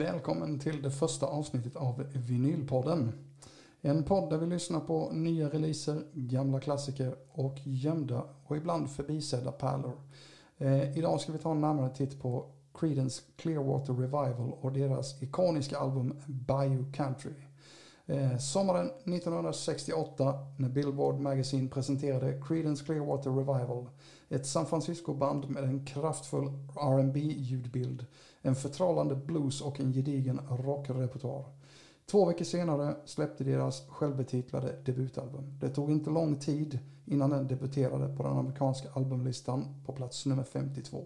Välkommen till det första avsnittet av Vinylpodden. En podd där vi lyssnar på nya releaser, gamla klassiker och gömda och ibland förbisedda pärlor. Eh, idag ska vi ta en närmare titt på Creedence Clearwater Revival och deras ikoniska album Bayou Country. Eh, sommaren 1968 när Billboard Magazine presenterade Creedence Clearwater Revival, ett San Francisco-band med en kraftfull R&B ljudbild en förtrollande blues och en gedigen rockrepertoar. Två veckor senare släppte deras självbetitlade debutalbum. Det tog inte lång tid innan den debuterade på den amerikanska albumlistan på plats nummer 52.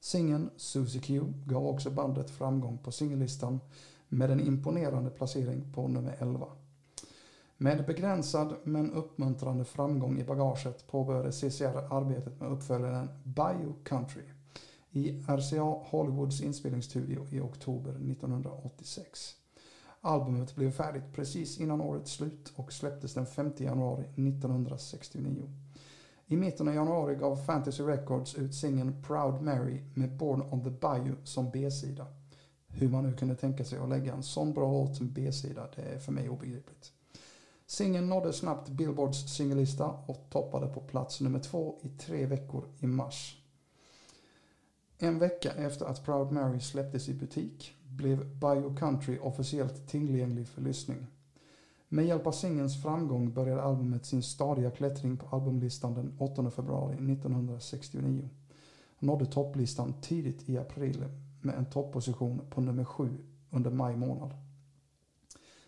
Singeln Susie Q gav också bandet framgång på singellistan med en imponerande placering på nummer 11. Med begränsad men uppmuntrande framgång i bagaget påbörjade CCR arbetet med uppföljaren Bio Country i RCA Hollywoods inspelningsstudio i oktober 1986. Albumet blev färdigt precis innan årets slut och släpptes den 5 januari 1969. I mitten av januari gav Fantasy Records ut singeln Proud Mary med Born on the Bayou som B-sida. Hur man nu kunde tänka sig att lägga en sån bra låt som B-sida, det är för mig obegripligt. Singeln nådde snabbt Billboards singellista och toppade på plats nummer två i tre veckor i mars en vecka efter att Proud Mary släpptes i butik blev Bio Country officiellt tillgänglig för lyssning. Med hjälp av singelns framgång började albumet sin stadiga klättring på albumlistan den 8 februari 1969. Nådde topplistan tidigt i april med en topposition på nummer 7 under maj månad.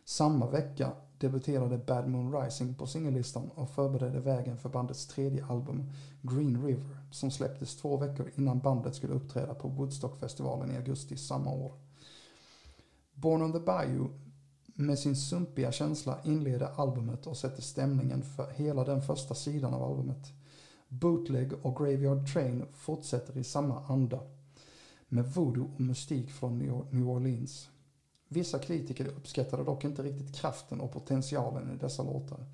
Samma vecka debuterade Bad Moon Rising på singellistan och förberedde vägen för bandets tredje album Green River som släpptes två veckor innan bandet skulle uppträda på Woodstockfestivalen i augusti samma år. Born on the Bayou med sin sumpiga känsla inleder albumet och sätter stämningen för hela den första sidan av albumet. Bootleg och Graveyard Train fortsätter i samma anda med voodoo och mystik från New Orleans. Vissa kritiker uppskattade dock inte riktigt kraften och potentialen i dessa låtar.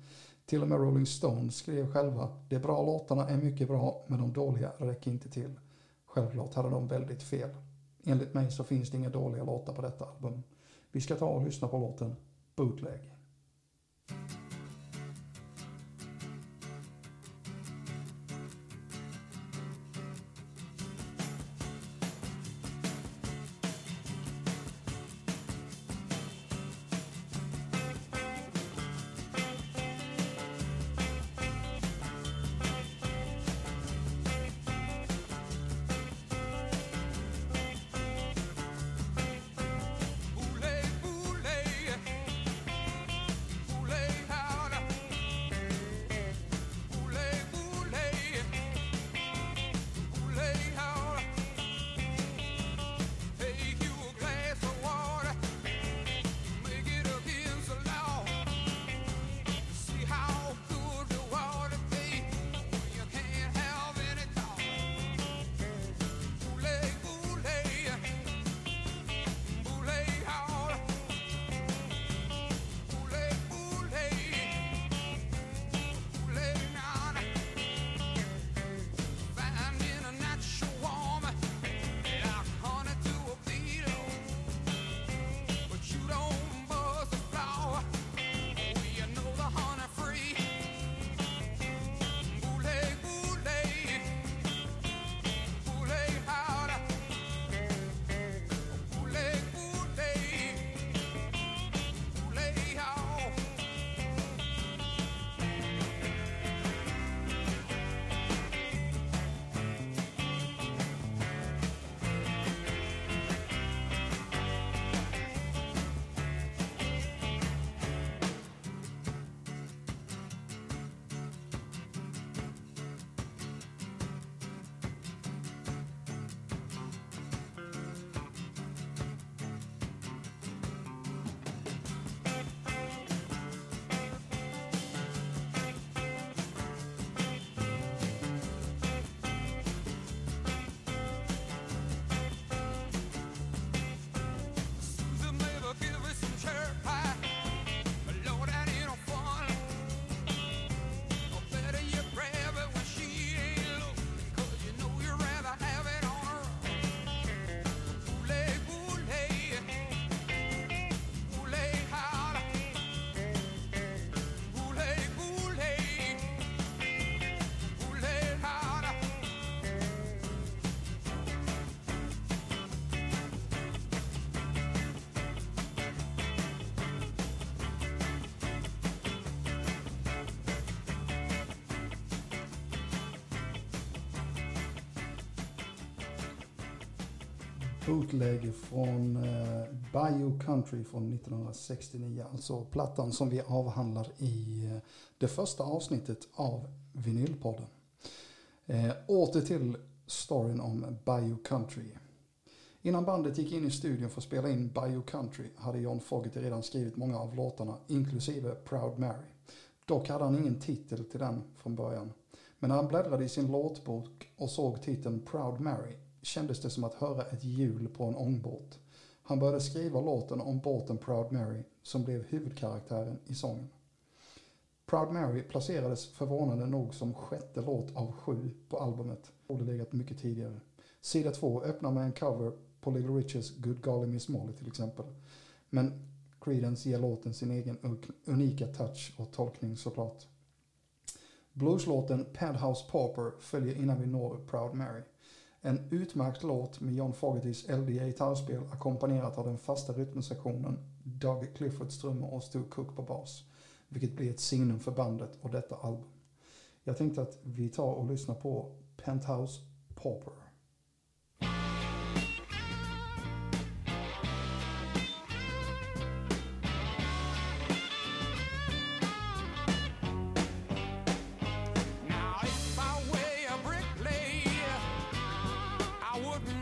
Till och med Rolling Stone skrev själva “De bra låtarna är mycket bra, men de dåliga räcker inte till”. Självklart hade de väldigt fel. Enligt mig så finns det inga dåliga låtar på detta album. Vi ska ta och lyssna på låten Bootleg. Bootleg från eh, Country från 1969. Alltså plattan som vi avhandlar i eh, det första avsnittet av Vinylpodden. Eh, åter till storyn om Bio Country. Innan bandet gick in i studion för att spela in Bio Country hade John Fogerty redan skrivit många av låtarna, inklusive Proud Mary. Dock hade han ingen titel till den från början. Men när han bläddrade i sin låtbok och såg titeln Proud Mary kändes det som att höra ett hjul på en ångbåt. Han började skriva låten om båten Proud Mary som blev huvudkaraktären i sången. Proud Mary placerades förvånande nog som sjätte låt av sju på albumet. Borde legat mycket tidigare. Sida två öppnar med en cover på Little Riches Good Golly Miss Molly till exempel. Men Creedence ger låten sin egen unika touch och tolkning såklart. Blueslåten Penthouse Pauper följer innan vi når Proud Mary. En utmärkt låt med John Fogertys eldiga gitarrspel ackompanjerat av den fasta rytmsektionen Doug Cliffords trummor och Stu Cook på bas. Vilket blir ett signum för bandet och detta album. Jag tänkte att vi tar och lyssnar på Penthouse Pauper.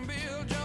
build your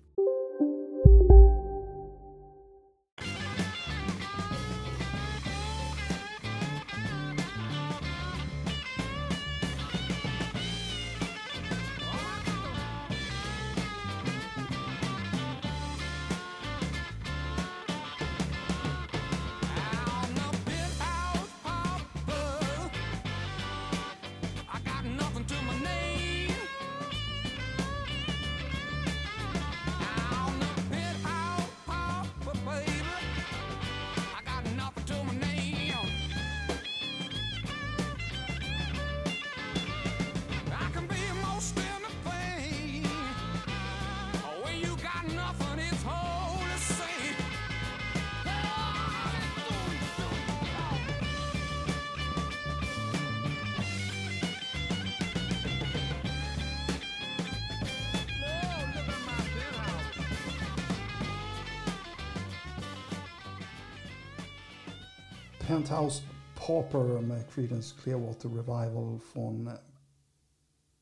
Penthouse Pauper med Creedence Clearwater Revival från eh,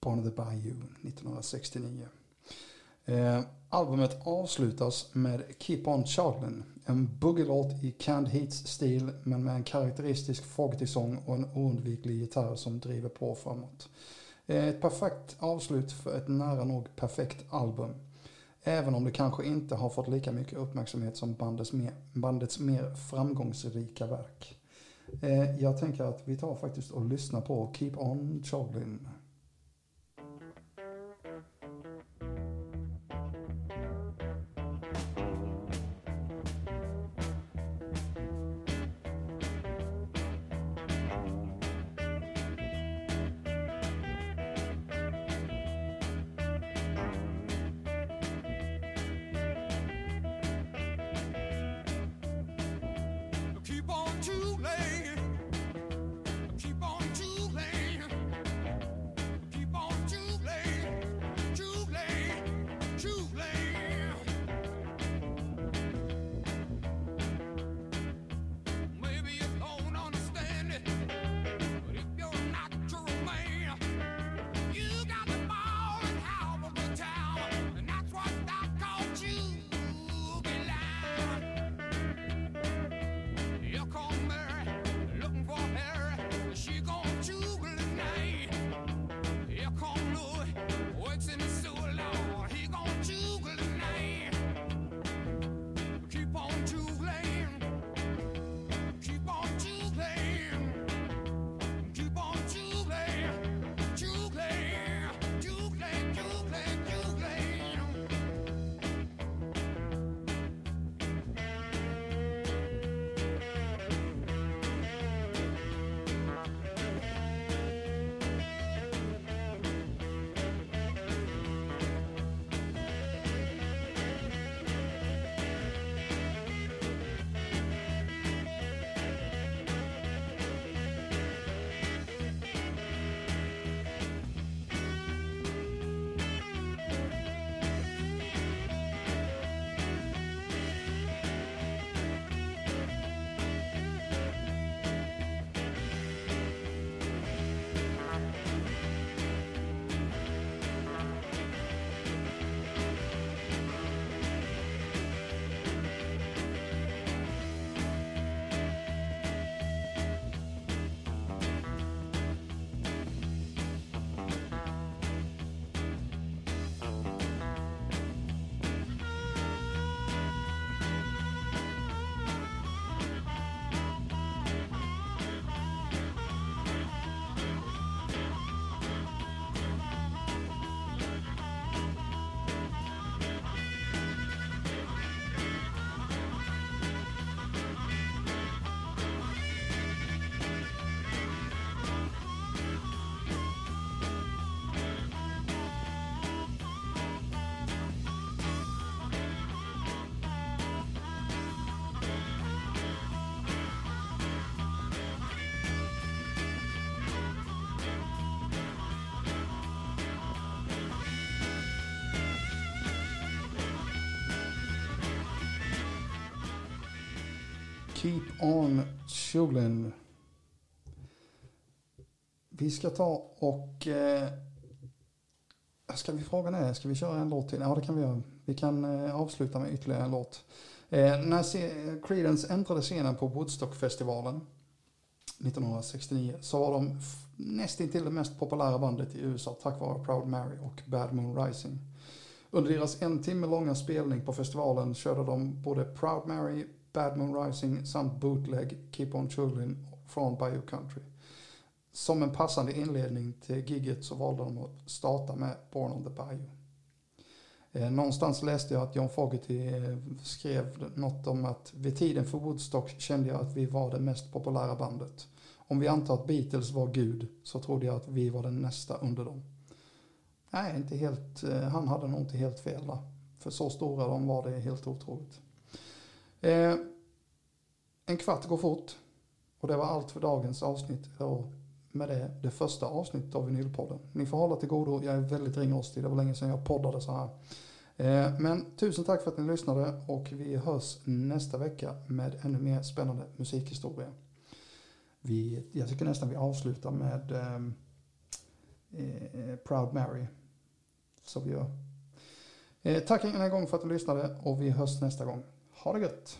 Barn of the Bayou 1969. Eh, albumet avslutas med Keep On Charlin, en boogie-låt i Canned Heats-stil men med en karaktäristisk Fogerty-sång och en oundviklig gitarr som driver på framåt. Eh, ett perfekt avslut för ett nära nog perfekt album. Även om det kanske inte har fått lika mycket uppmärksamhet som bandets mer, bandets mer framgångsrika verk. Eh, jag tänker att vi tar faktiskt och lyssnar på Keep On Charlin. Keep on chillin. Vi ska ta och... Eh, ska vi fråga det? ska vi köra en låt till? Ja, det kan vi göra. Vi kan eh, avsluta med ytterligare en låt. Eh, när Creedence äntrade scenen på Woodstockfestivalen 1969 så var de f- nästintill det mest populära bandet i USA tack vare Proud Mary och Bad Moon Rising. Under deras en timme långa spelning på festivalen körde de både Proud Mary, Bad Moon Rising samt bootleg Keep On Children från Bayou Country. Som en passande inledning till gigget så valde de att starta med Born on the Bayou. Eh, någonstans läste jag att John Fogerty eh, skrev något om att vid tiden för Woodstock kände jag att vi var det mest populära bandet. Om vi antar att Beatles var Gud så trodde jag att vi var den nästa under dem. Nej, inte helt, eh, han hade nog inte helt fel där. För så stora de var det helt otroligt. Eh, en kvart går fort. Och det var allt för dagens avsnitt. Och med det, det första avsnittet av Vinylpodden. Ni får hålla till godo. Jag är väldigt ringrostig. Det var länge sedan jag poddade så här. Eh, men tusen tack för att ni lyssnade och vi hörs nästa vecka med ännu mer spännande musikhistoria. Vi, jag tycker nästan vi avslutar med ehm, eh, Proud Mary. Som vi gör. Eh, tack en gång för att ni lyssnade och vi hörs nästa gång. Ha det gött!